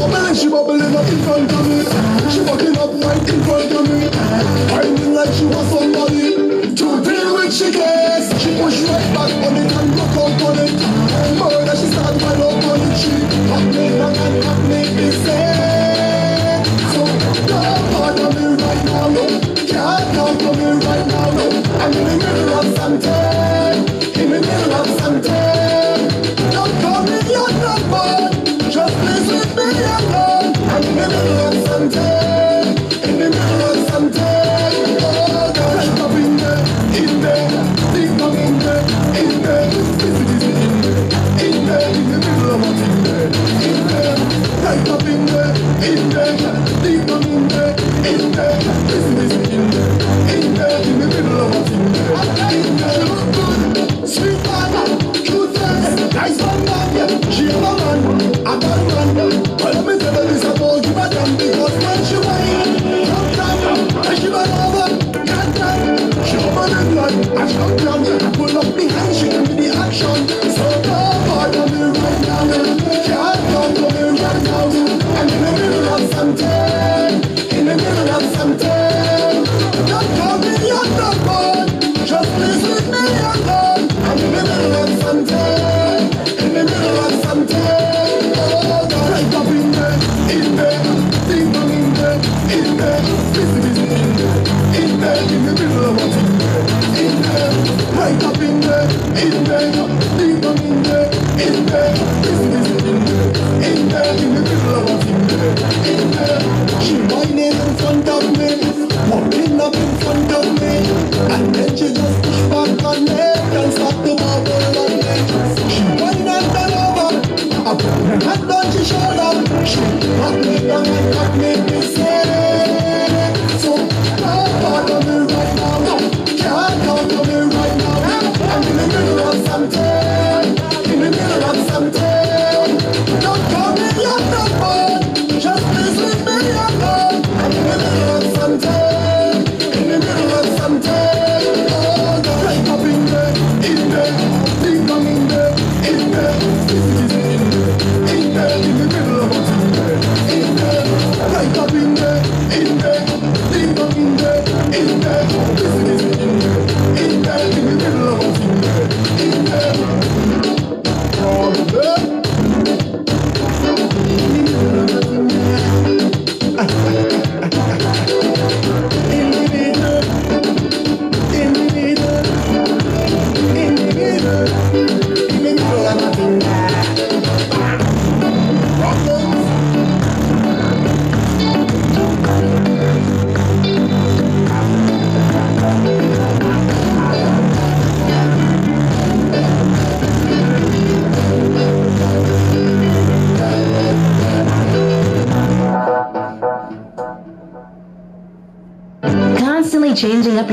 Bubbling, she bubbling up in front of me. She up right in front of me.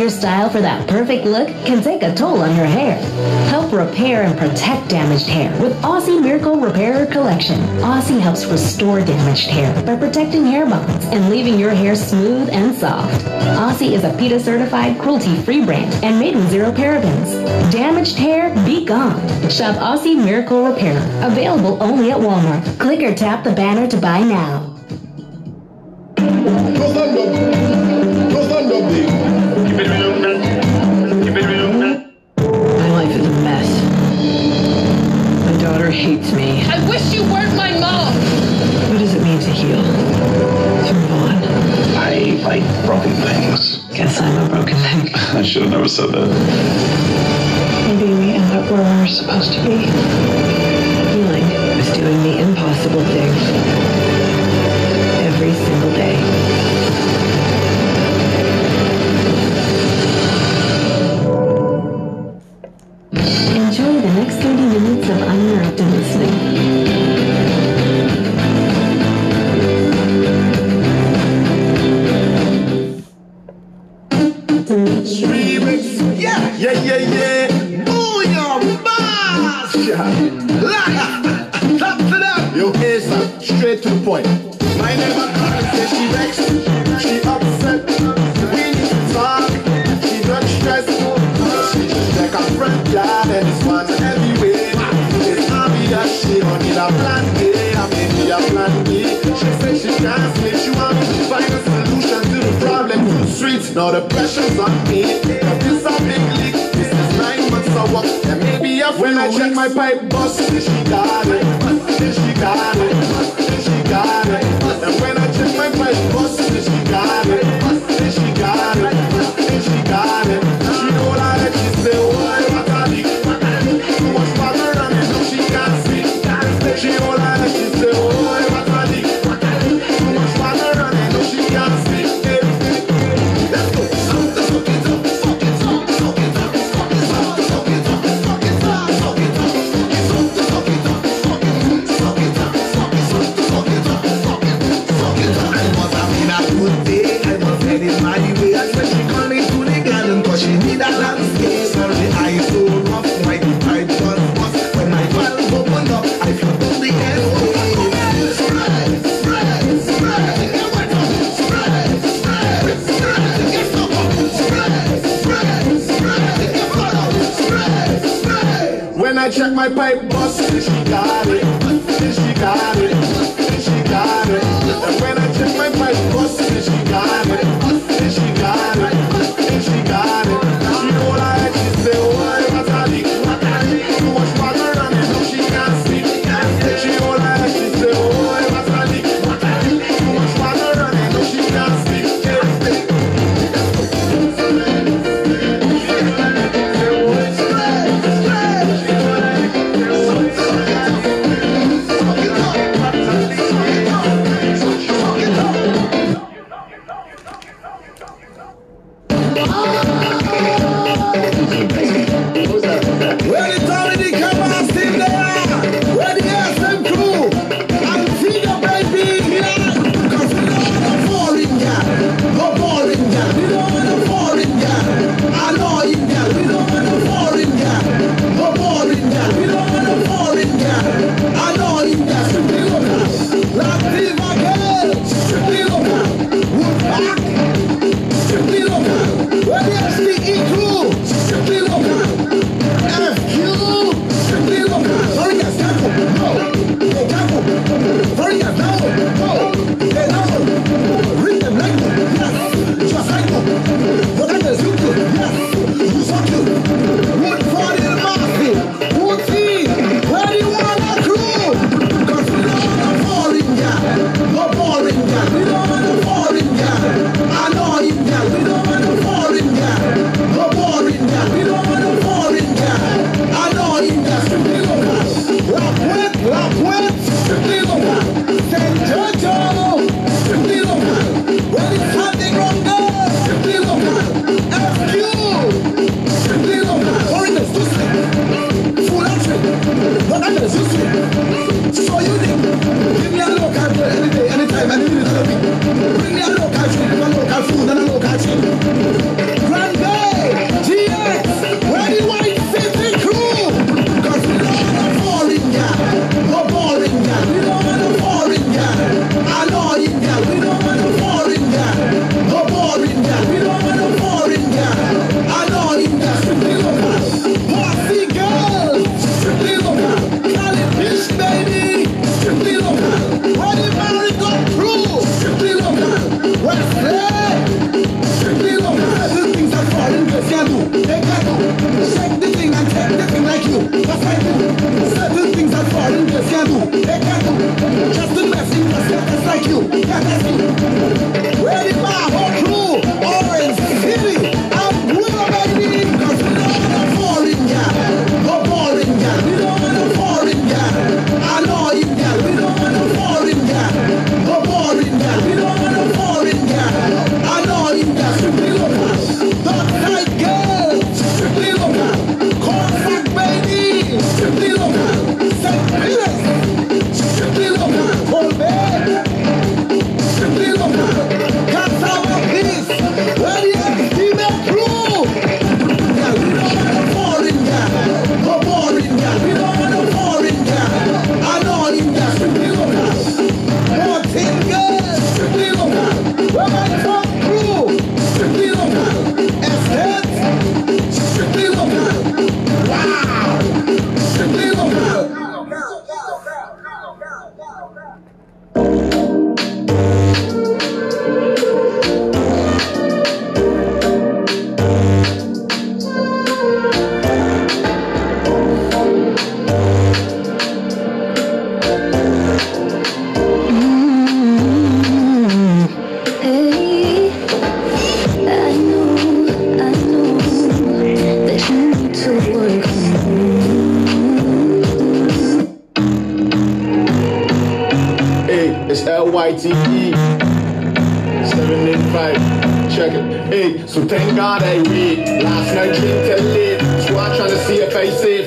Your style for that perfect look can take a toll on your hair. Help repair and protect damaged hair with Aussie Miracle Repairer Collection. Aussie helps restore damaged hair by protecting hair bonds and leaving your hair smooth and soft. Aussie is a PETA certified, cruelty free brand and made with zero parabens. Damaged hair, be gone. Shop Aussie Miracle Repair, available only at Walmart. Click or tap the banner to buy now. してく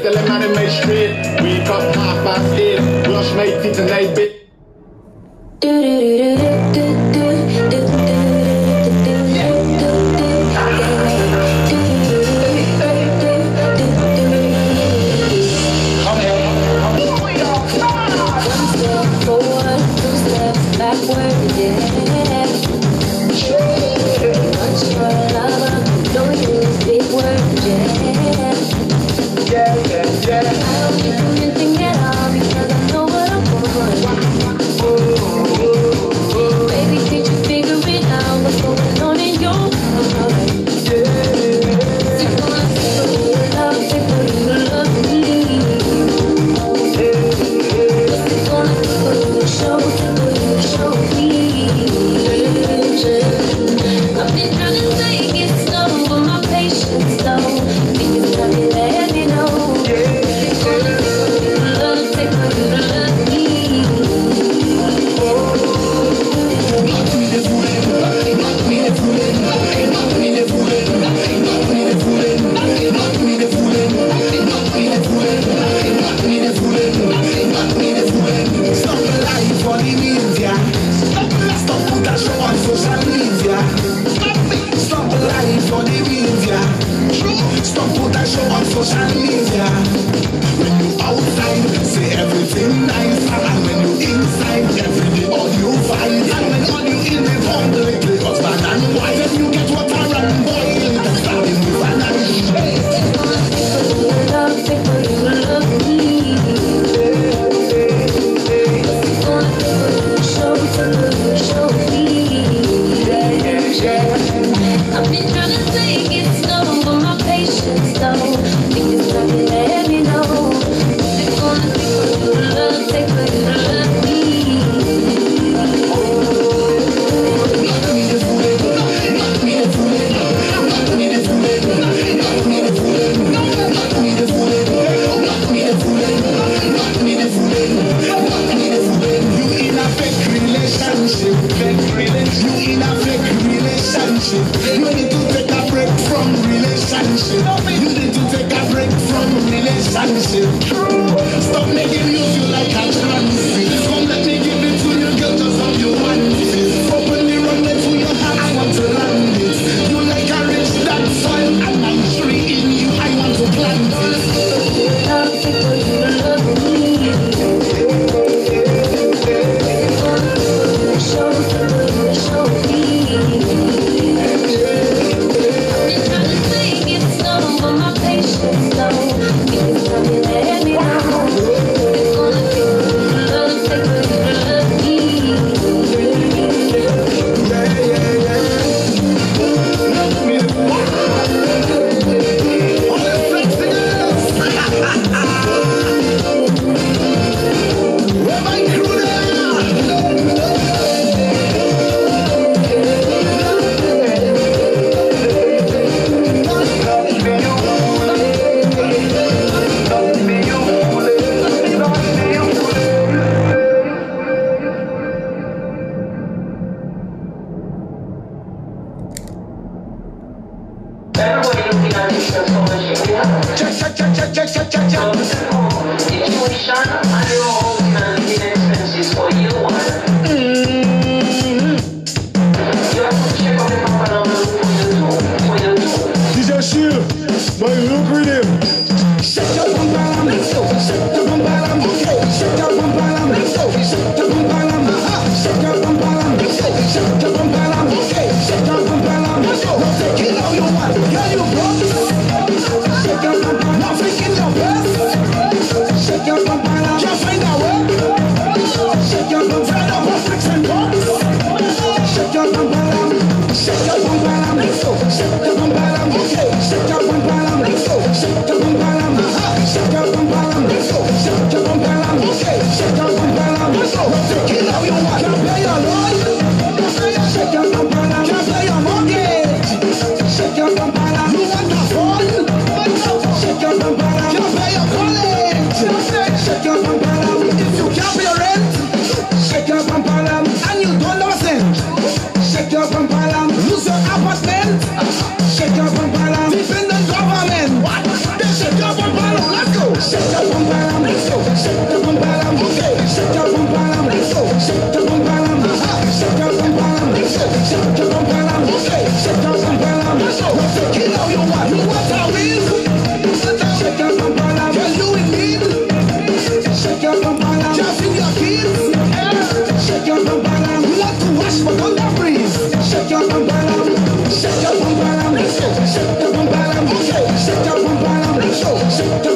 Efter lämnade mig straight. We got half past it. Rush mig till den ej bit. Shut up and balance, shut up and balance, shut up and balance.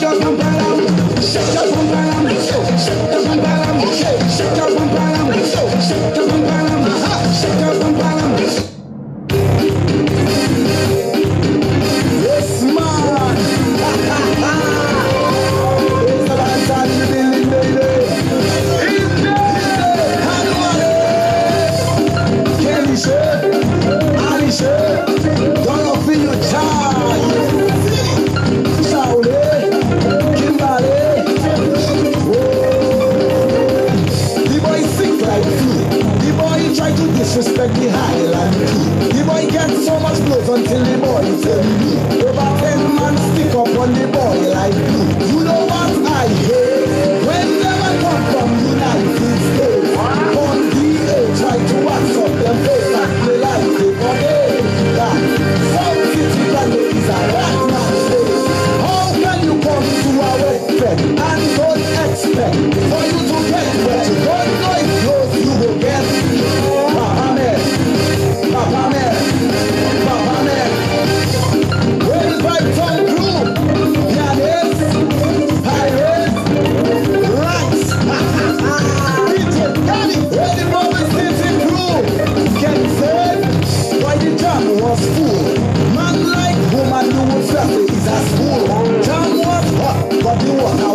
just umbrella, shake just umbrella. that's cool. John was? But you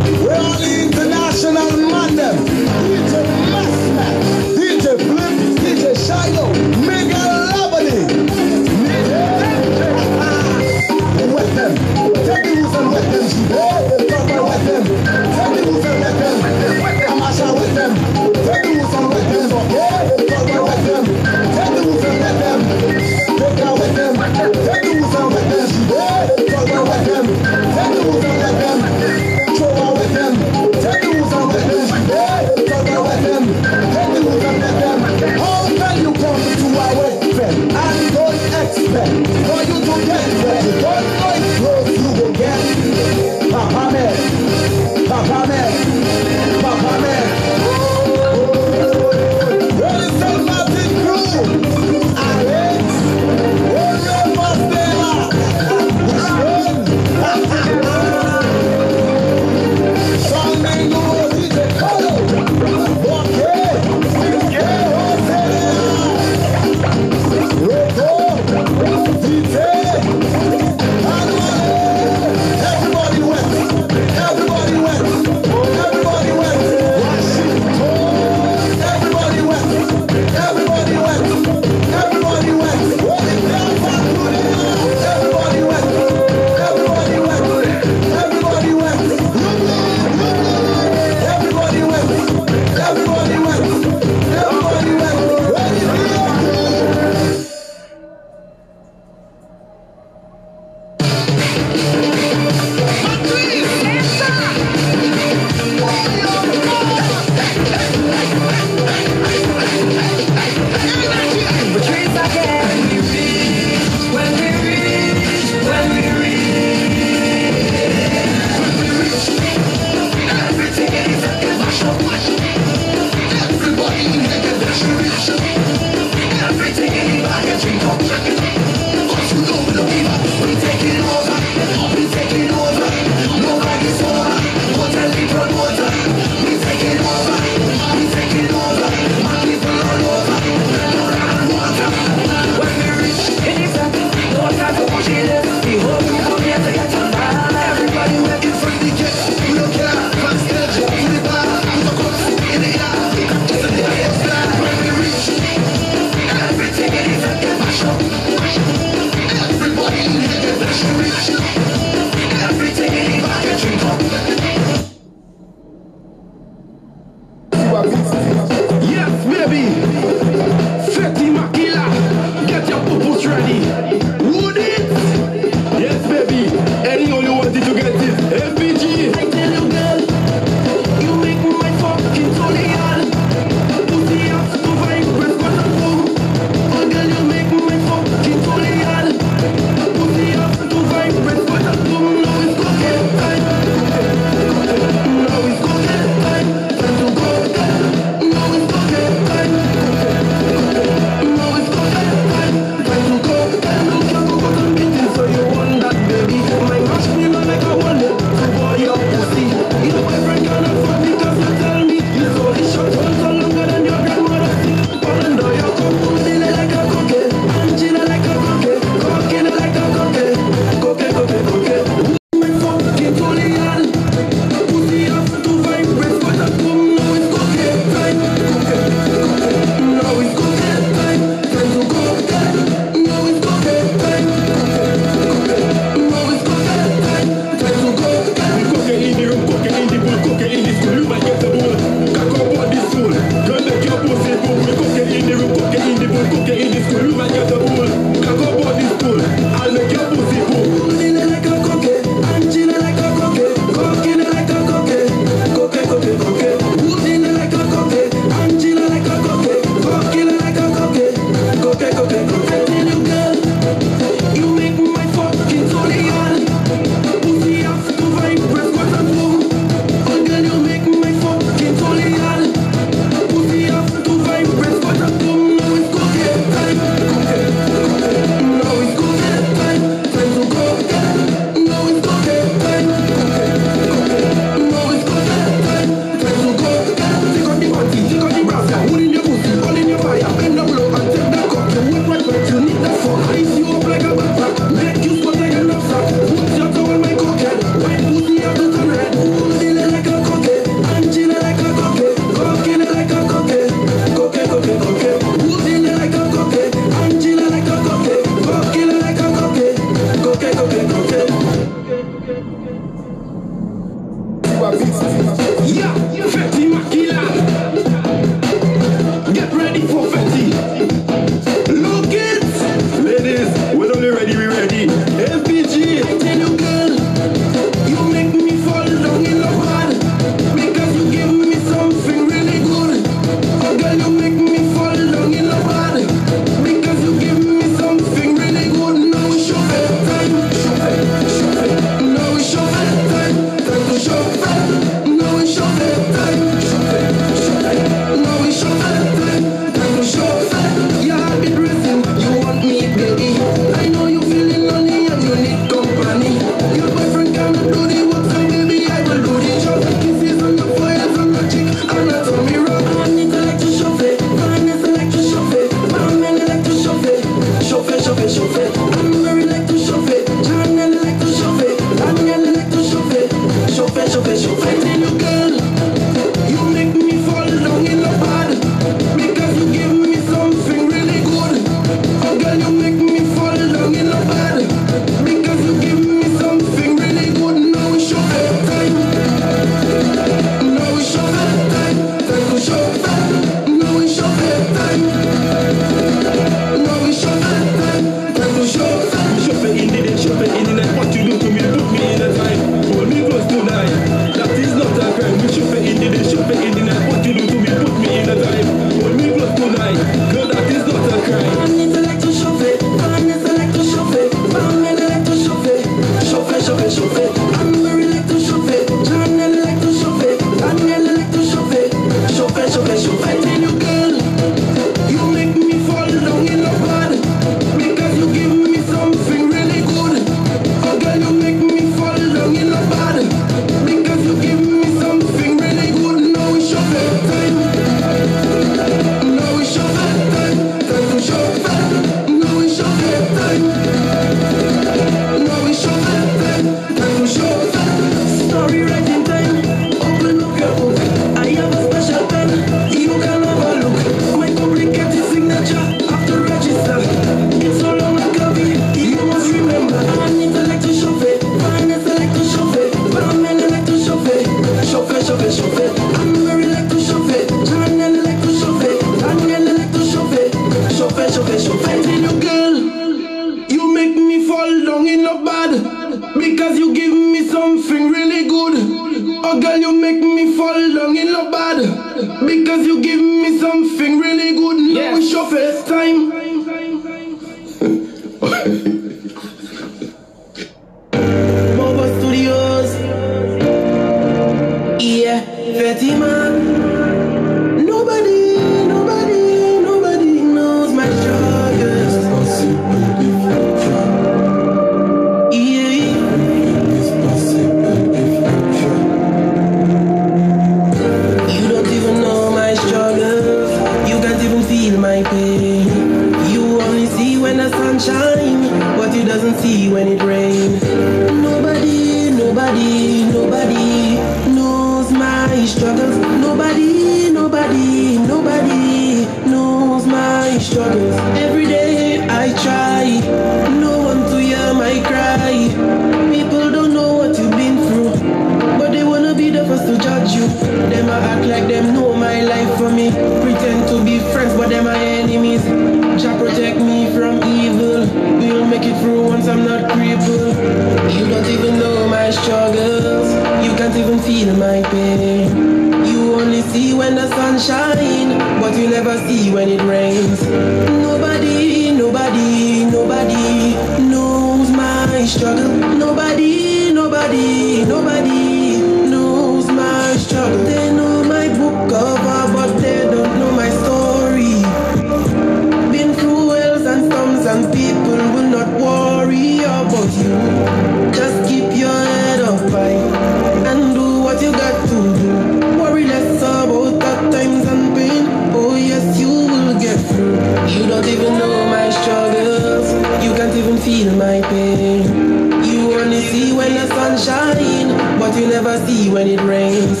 you never see when it rains.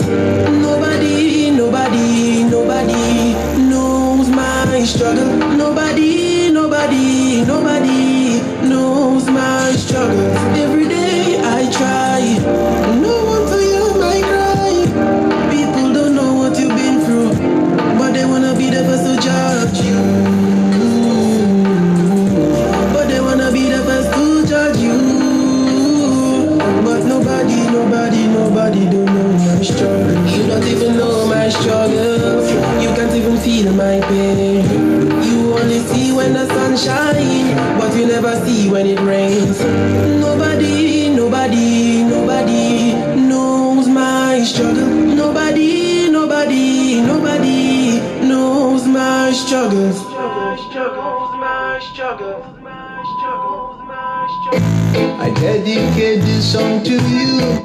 Nobody, nobody, nobody knows my struggle. Nobody, nobody, nobody knows my struggle. dedicate this song to you.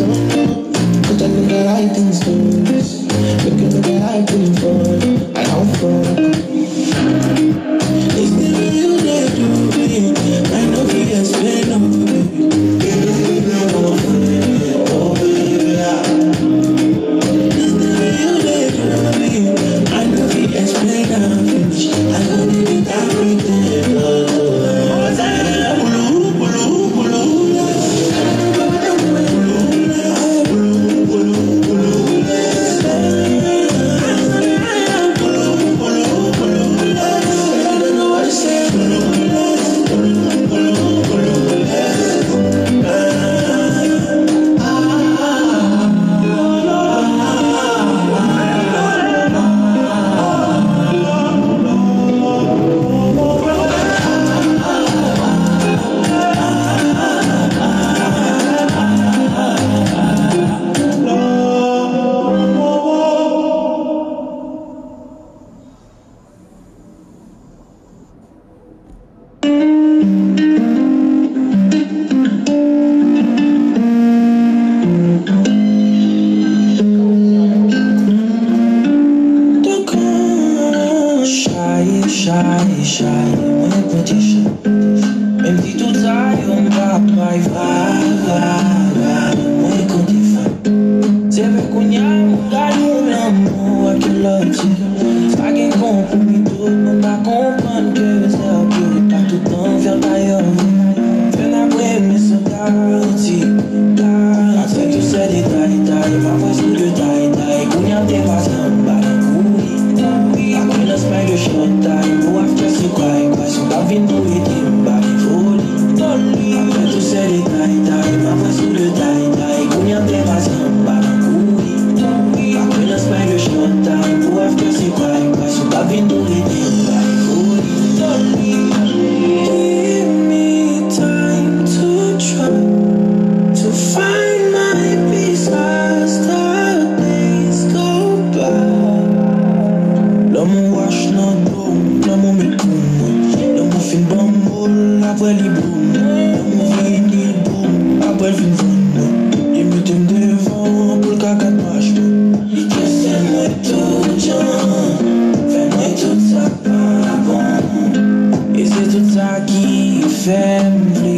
Makes bon E se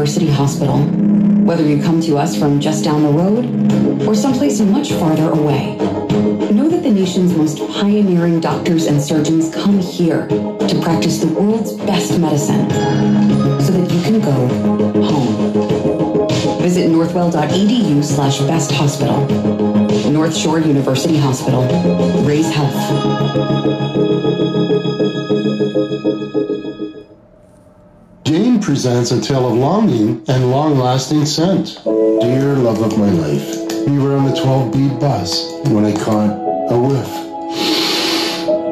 University Hospital, whether you come to us from just down the road or someplace much farther away, know that the nation's most pioneering doctors and surgeons come here to practice the world's best medicine so that you can go home. Visit northwell.edu slash best hospital. North Shore University Hospital. Raise health. Gain presents a tale of longing and long-lasting scent. Dear love of my life, we were on the 12 bead bus when I caught a whiff.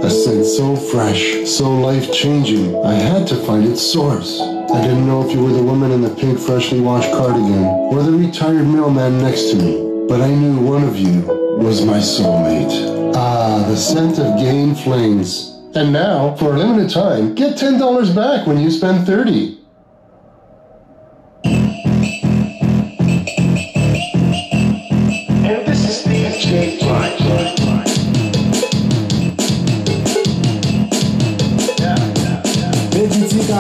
A scent so fresh, so life-changing, I had to find its source. I didn't know if you were the woman in the pink freshly washed cardigan or the retired mailman next to me, but I knew one of you was my soulmate. Ah, the scent of Gain Flings. And now, for a limited time, get $10 back when you spend 30.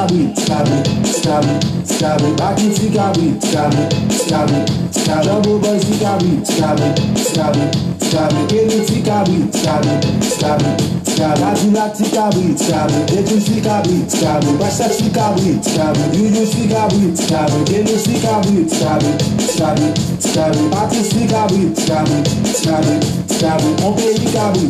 Vedi Tikabi, Tikabi, Tikabi, Tikabi, Baki Tikabi, Tikabi, Tikabi, Tikabi, Double Boy Tikabi, Tikabi, Tikabi, Tikabi, Kelu Tikabi, Tikabi, Tikabi, Tikabi, Azula Tikabi, Tikabi, Deju Tikabi, Tikabi, Basa Tikabi, Tikabi, Yuyu Tikabi, Tikabi, Kelu Tikabi, Tikabi, Tikabi, Tikabi, Baki Tikabi, Tikabi, Tikabi, Tikabi, On Pays Tikabi,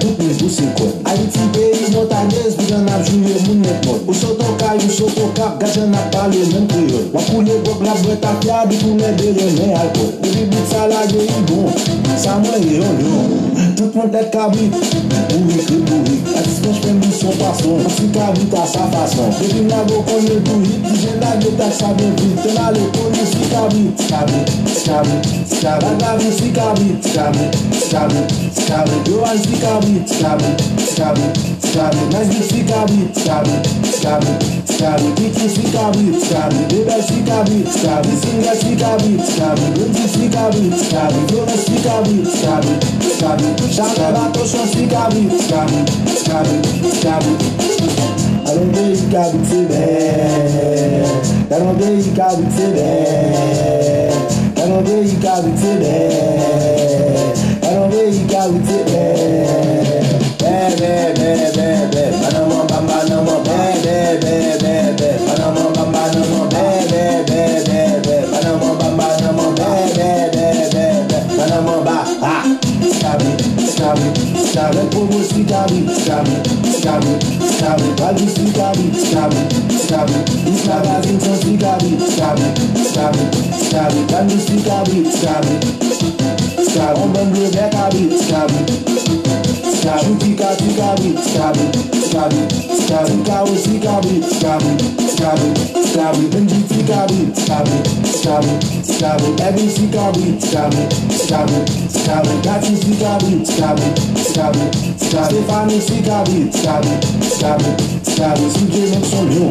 tout mwen tou se kon. Haiti peyiz montanez, bilan ap jouye moun netmon Ou soto kay, ou soto kap, gajan ap pale men kriyon Wapoule gok la bret ap ya, bitounen derye men alkon Ebi bit sa la ge yi bon, sa mwen yon yon Tout mwen tet kabri, ou wik e bouri Atis mwen jpen bi son. Pason, ansi kabri ta sa fason Ebi mla go konye bouri, dijen la ge tak sa ben vit Ten ale konye si kabri, skabri, skabri, skabri La kabri si kabri, skabri, skabri, skabri Yo an si kabri kabrit Kabrit, kabrit, kabrit Nice bitch si kabrit Kabrit, kabrit, kabrit Kiki si kabrit Kabrit, Bebel si kabrit Kabrit, Singa si kabrit Kabrit, Bunji si kabrit Kabrit, Florence si kabrit Kabrit, kabrit Chanel Atoshan si kabrit Kabrit, kabrit, kabrit Alon de yi kabrit se ben Alon de yi kabrit se ben Alon de yi kabrit se ben Alon de yi kabrit se ben Be, be, be, be Banamo, bamba, namo, be, be, be, be, be Banamo, bamba, namo, be, be, be, be, be Banamo, bamba, namo, be, be, be, be, be Banamo, ba, ha Skabi, skabi, skabi Pogo skabi, skabi, skabi, skabi Bagi skabi, skabi, skabi Islaga zinton skabi, skabi, skabi, skabi Gandu skabi, skabi, skabi Ombemble bekabi, skabi Chutica, ticabi, scabi, scabi, scabi, cabo, sicabi, scabi, scabi, scabi, benji, ticabi, scabi, scabi, scabi, ebi, sicabi, scabi, scabi, scabi, gatti, sicabi, scabi, scabi, scabi, Stefani, sicabi, scabi, scabi, scabi, sujei, non son yo.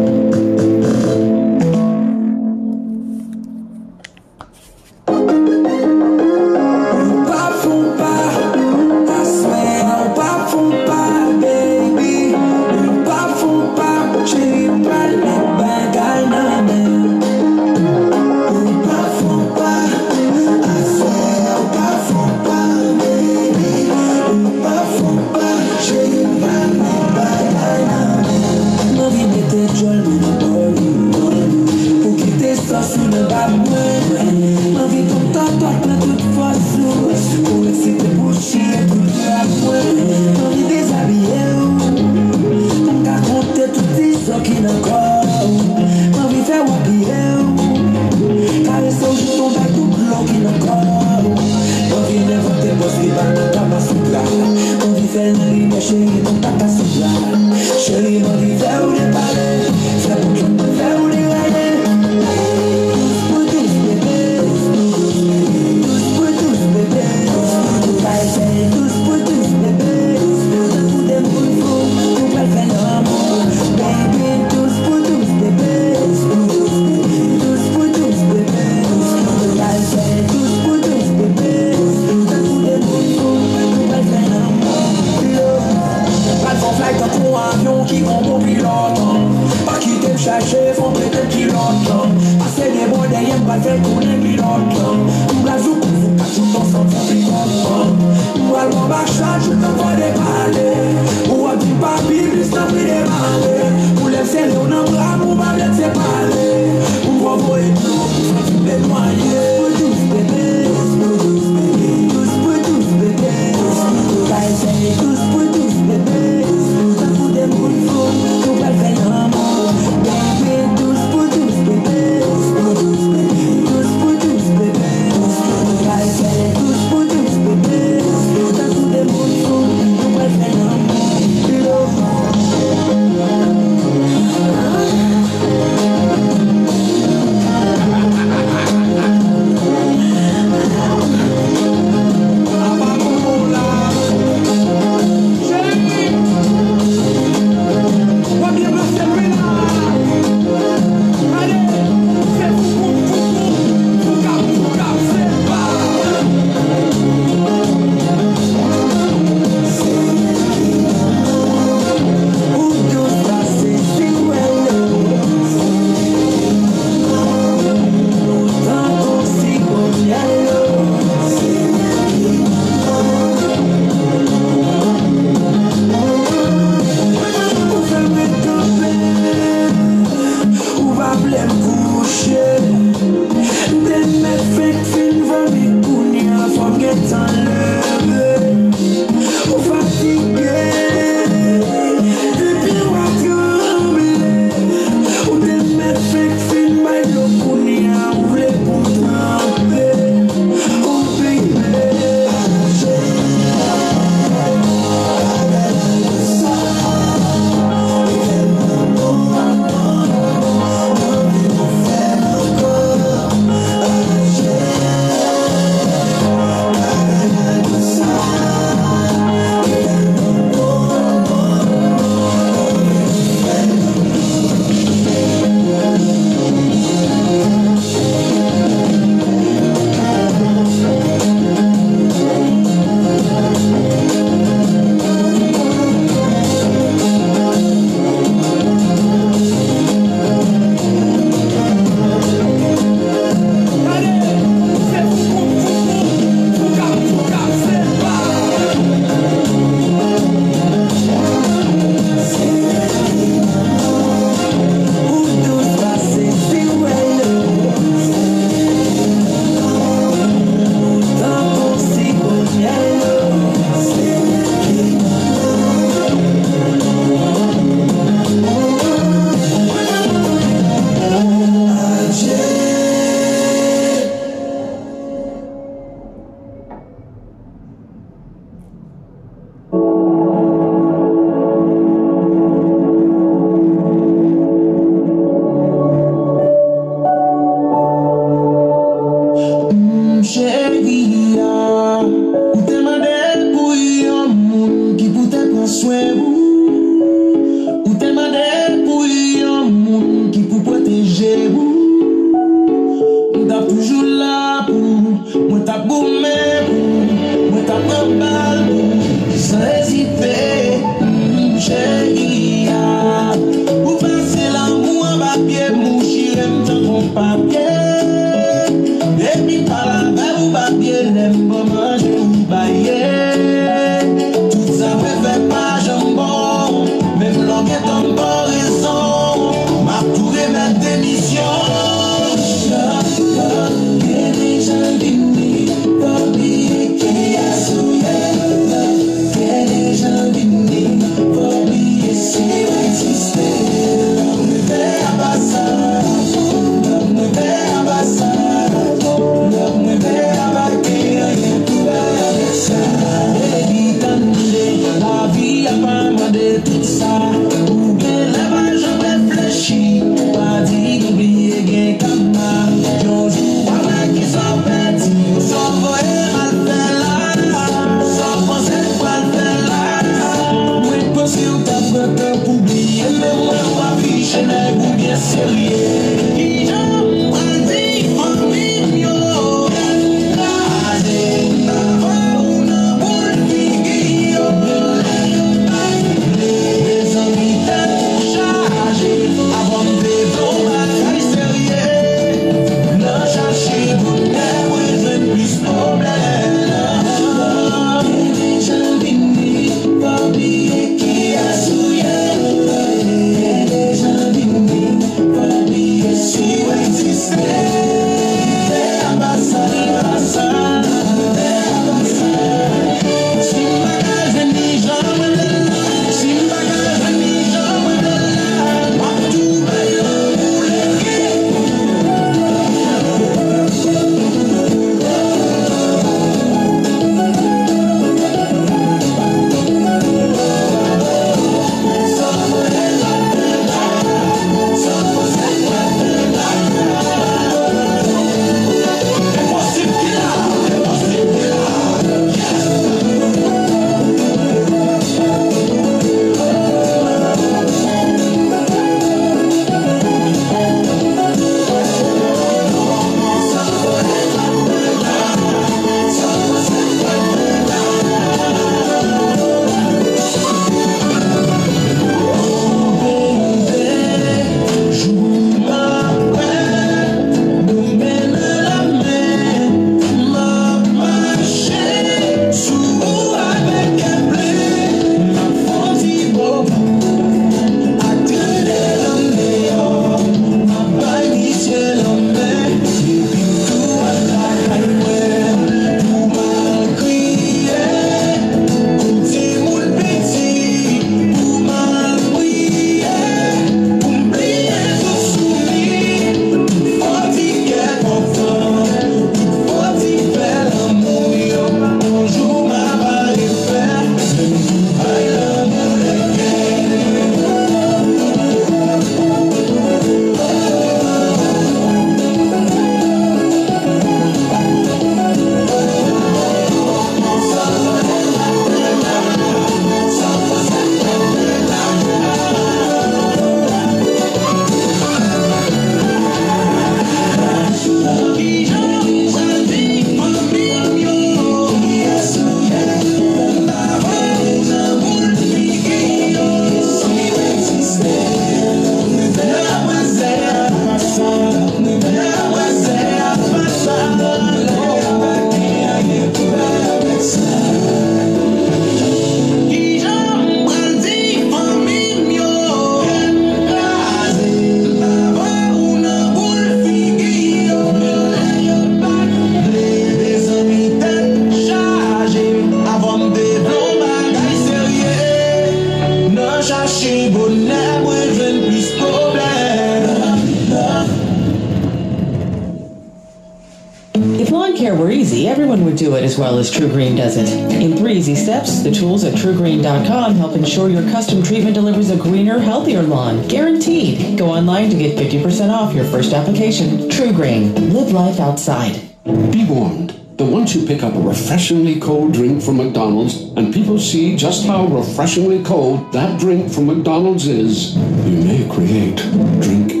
well as TruGreen does it. In three easy steps, the tools at trugreen.com help ensure your custom treatment delivers a greener, healthier lawn. Guaranteed. Go online to get 50% off your first application. TruGreen. Live life outside. Be warned The once you pick up a refreshingly cold drink from McDonald's and people see just how refreshingly cold that drink from McDonald's is, you may create drink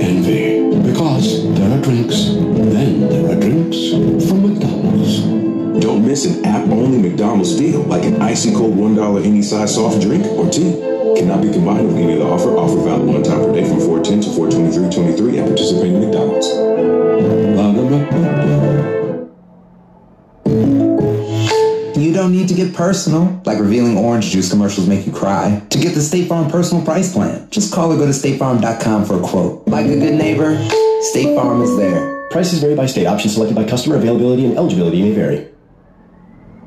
Don't an app-only McDonald's deal, like an icy cold $1 any size soft drink or tea. Cannot be combined with any other offer. Offer valid one time per day from 410 to 423.23 at participating McDonald's. You don't need to get personal, like revealing orange juice commercials make you cry. To get the State Farm personal price plan, just call or go to statefarm.com for a quote. Like a good neighbor, State Farm is there. Prices vary by state. Options selected by customer. Availability and eligibility may vary.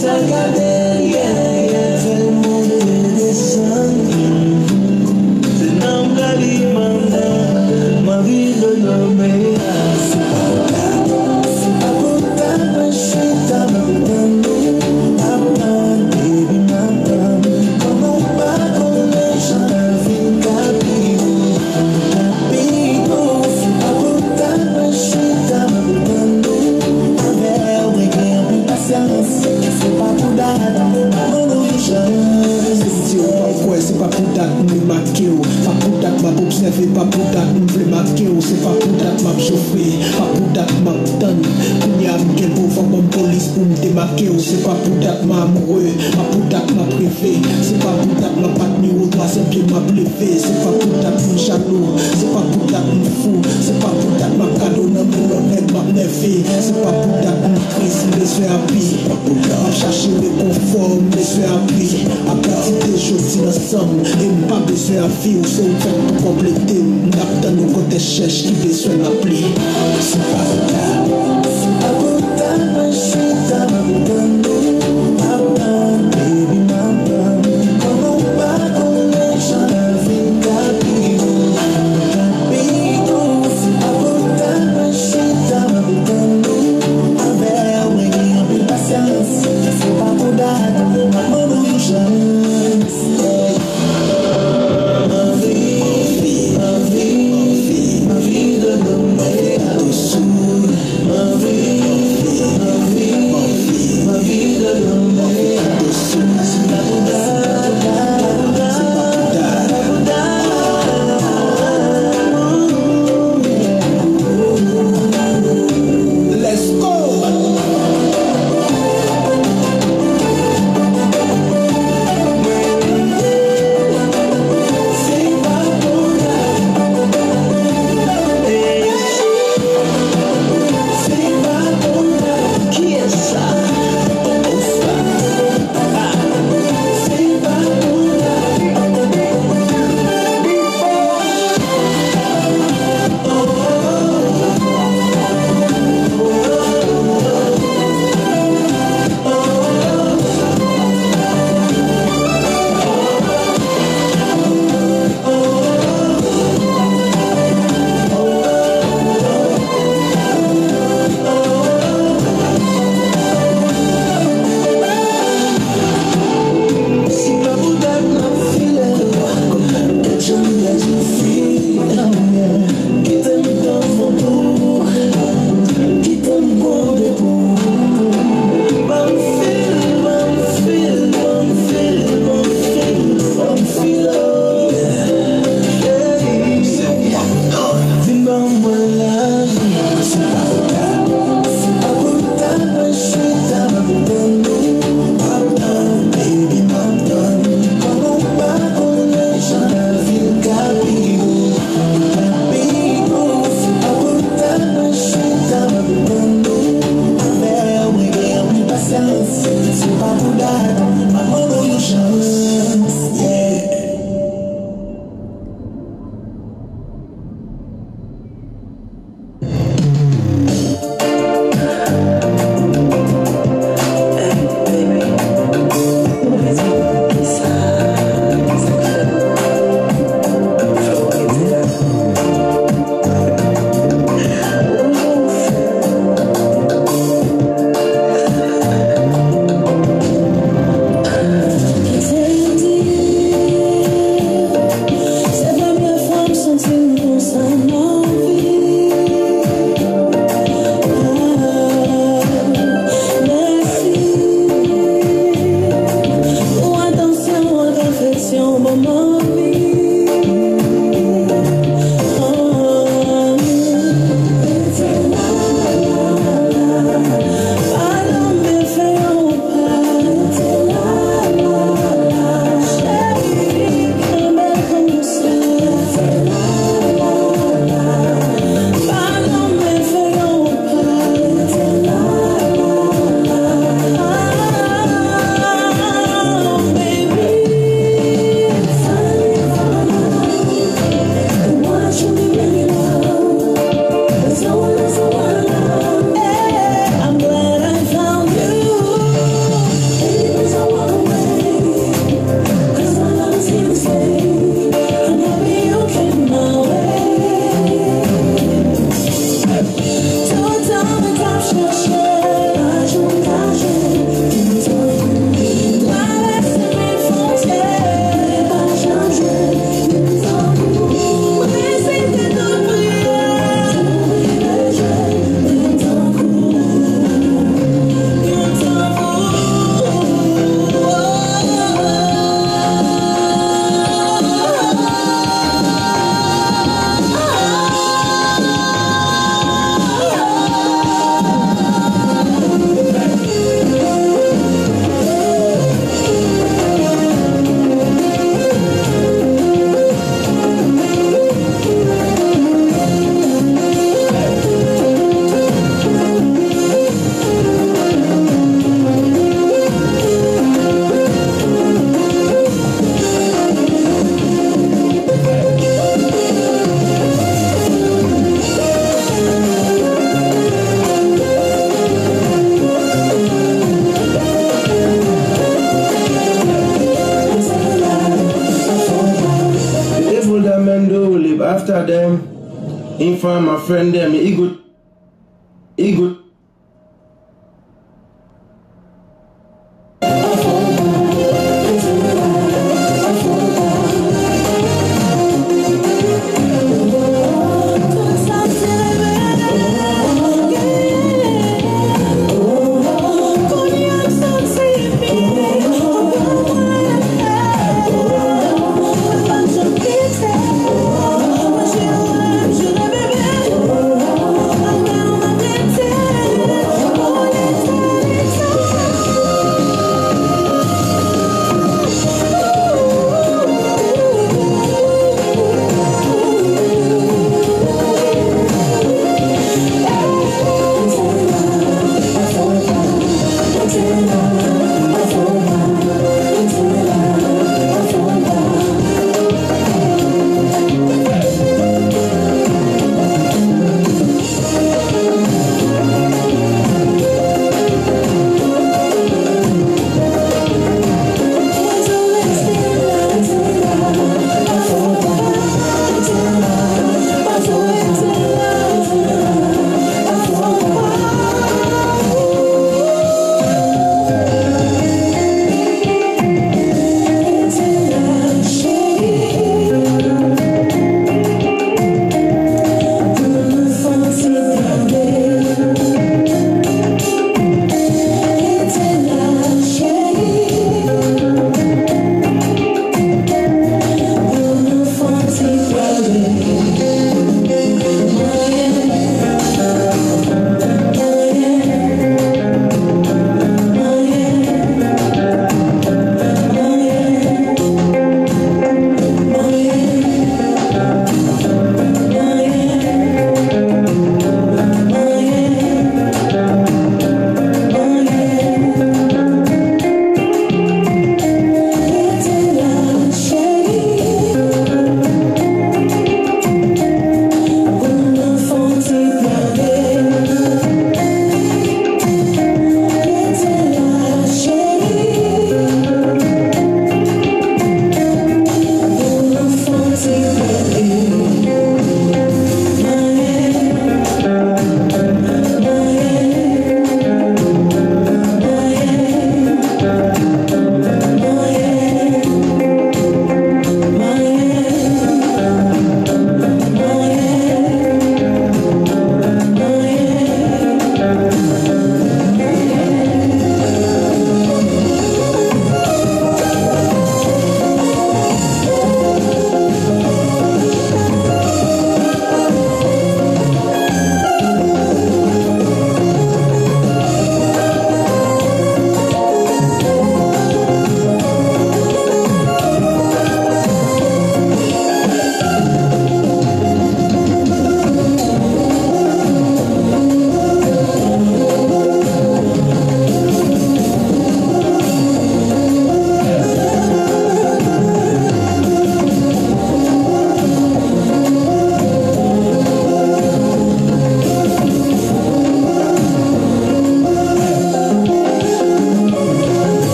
salga de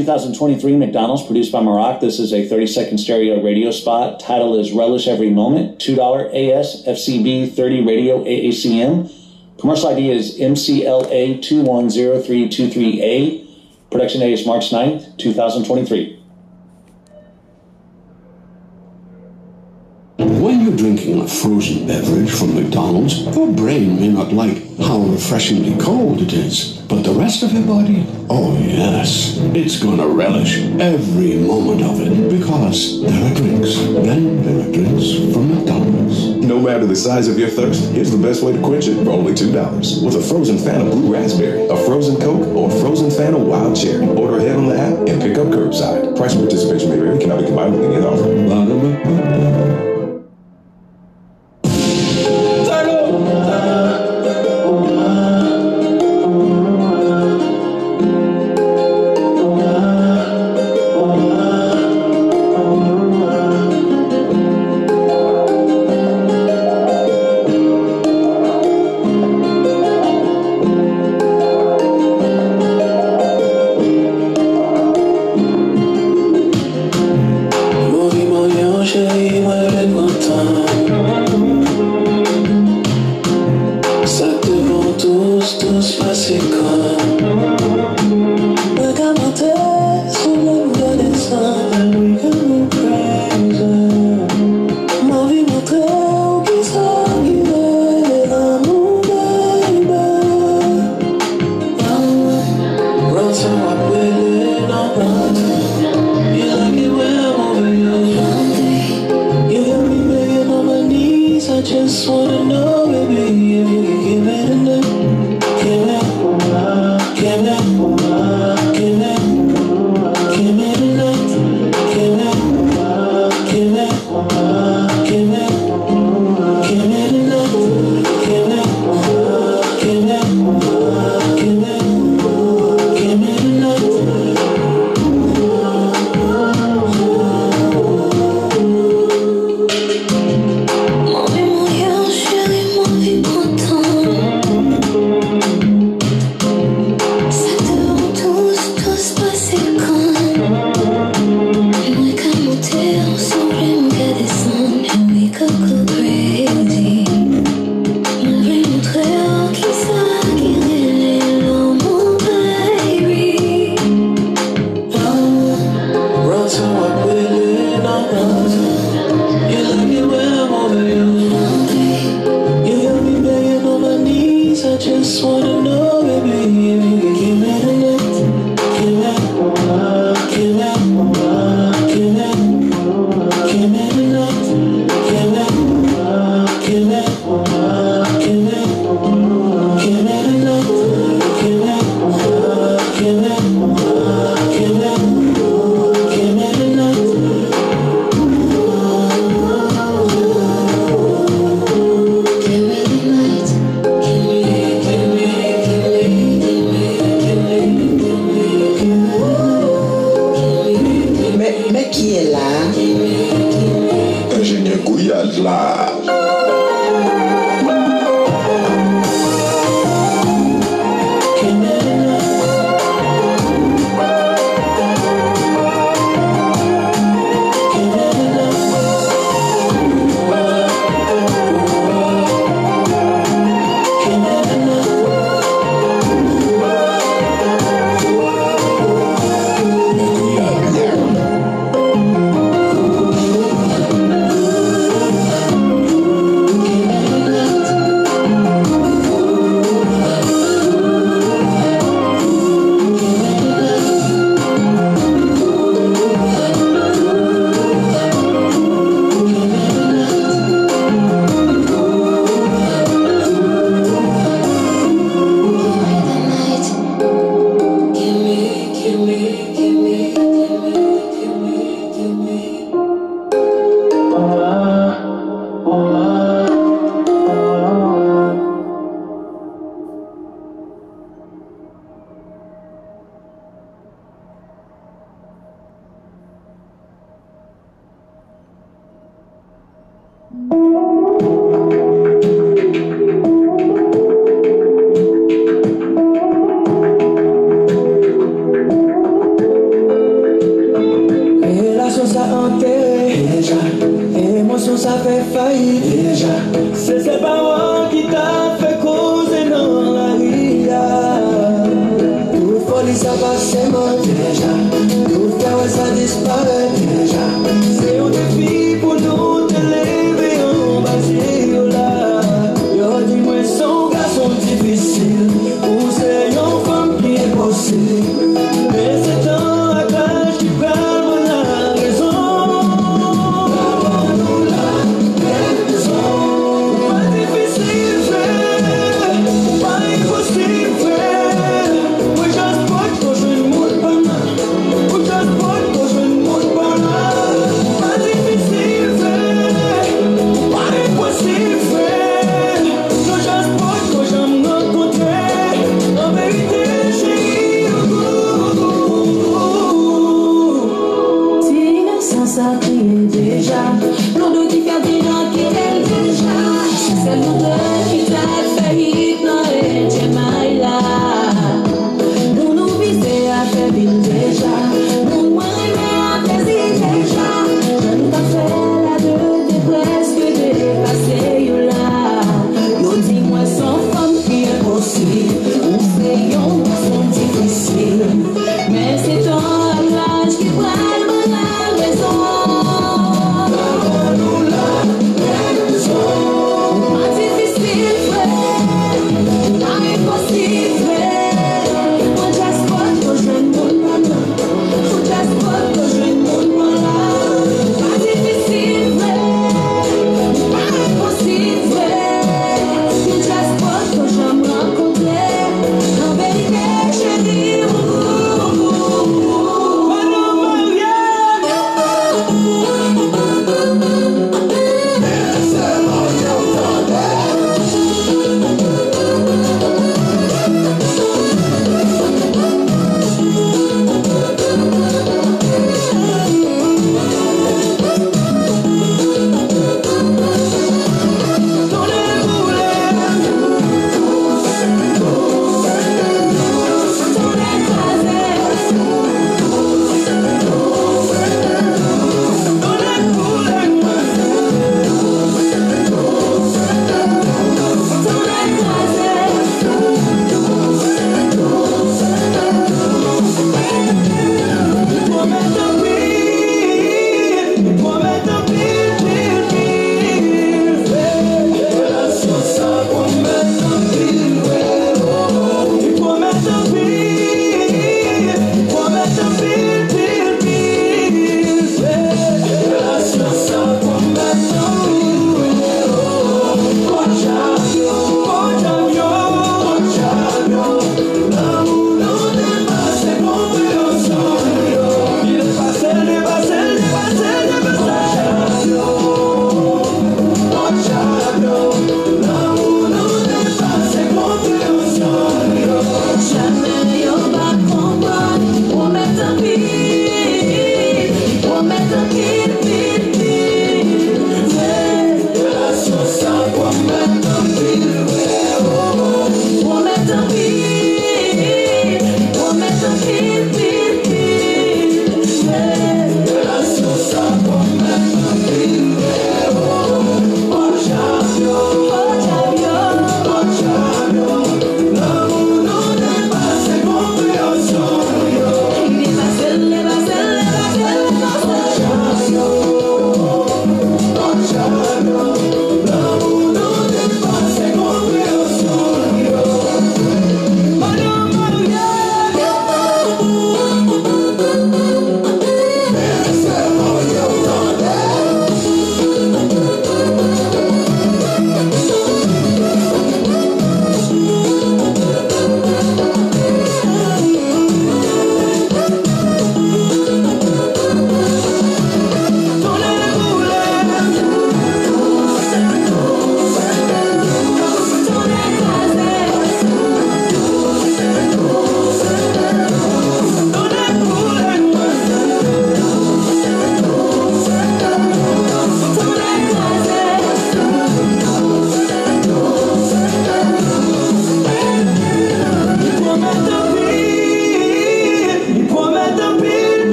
2023 McDonald's, produced by Maroc. This is a 30 second stereo radio spot. Title is Relish Every Moment. $2 AS FCB 30 Radio AACM. Commercial ID is MCLA 210323A. Production date is March 9th, 2023. When you're drinking a frozen beverage from McDonald's, your brain may not like how refreshingly cold it is, but the rest of your body, oh yes, it's gonna relish every moment of it because there are drinks. Then there are drinks from McDonald's. No matter the size of your thirst, here's the best way to quench it for only $2. With a frozen Fanta Blue Raspberry, a frozen Coke, or a frozen Fanta Wild Cherry. Order ahead on the app and pick up curbside. Price participation may vary, cannot be combined with any other offer. j'avais failli déjà. C'est ses paroles.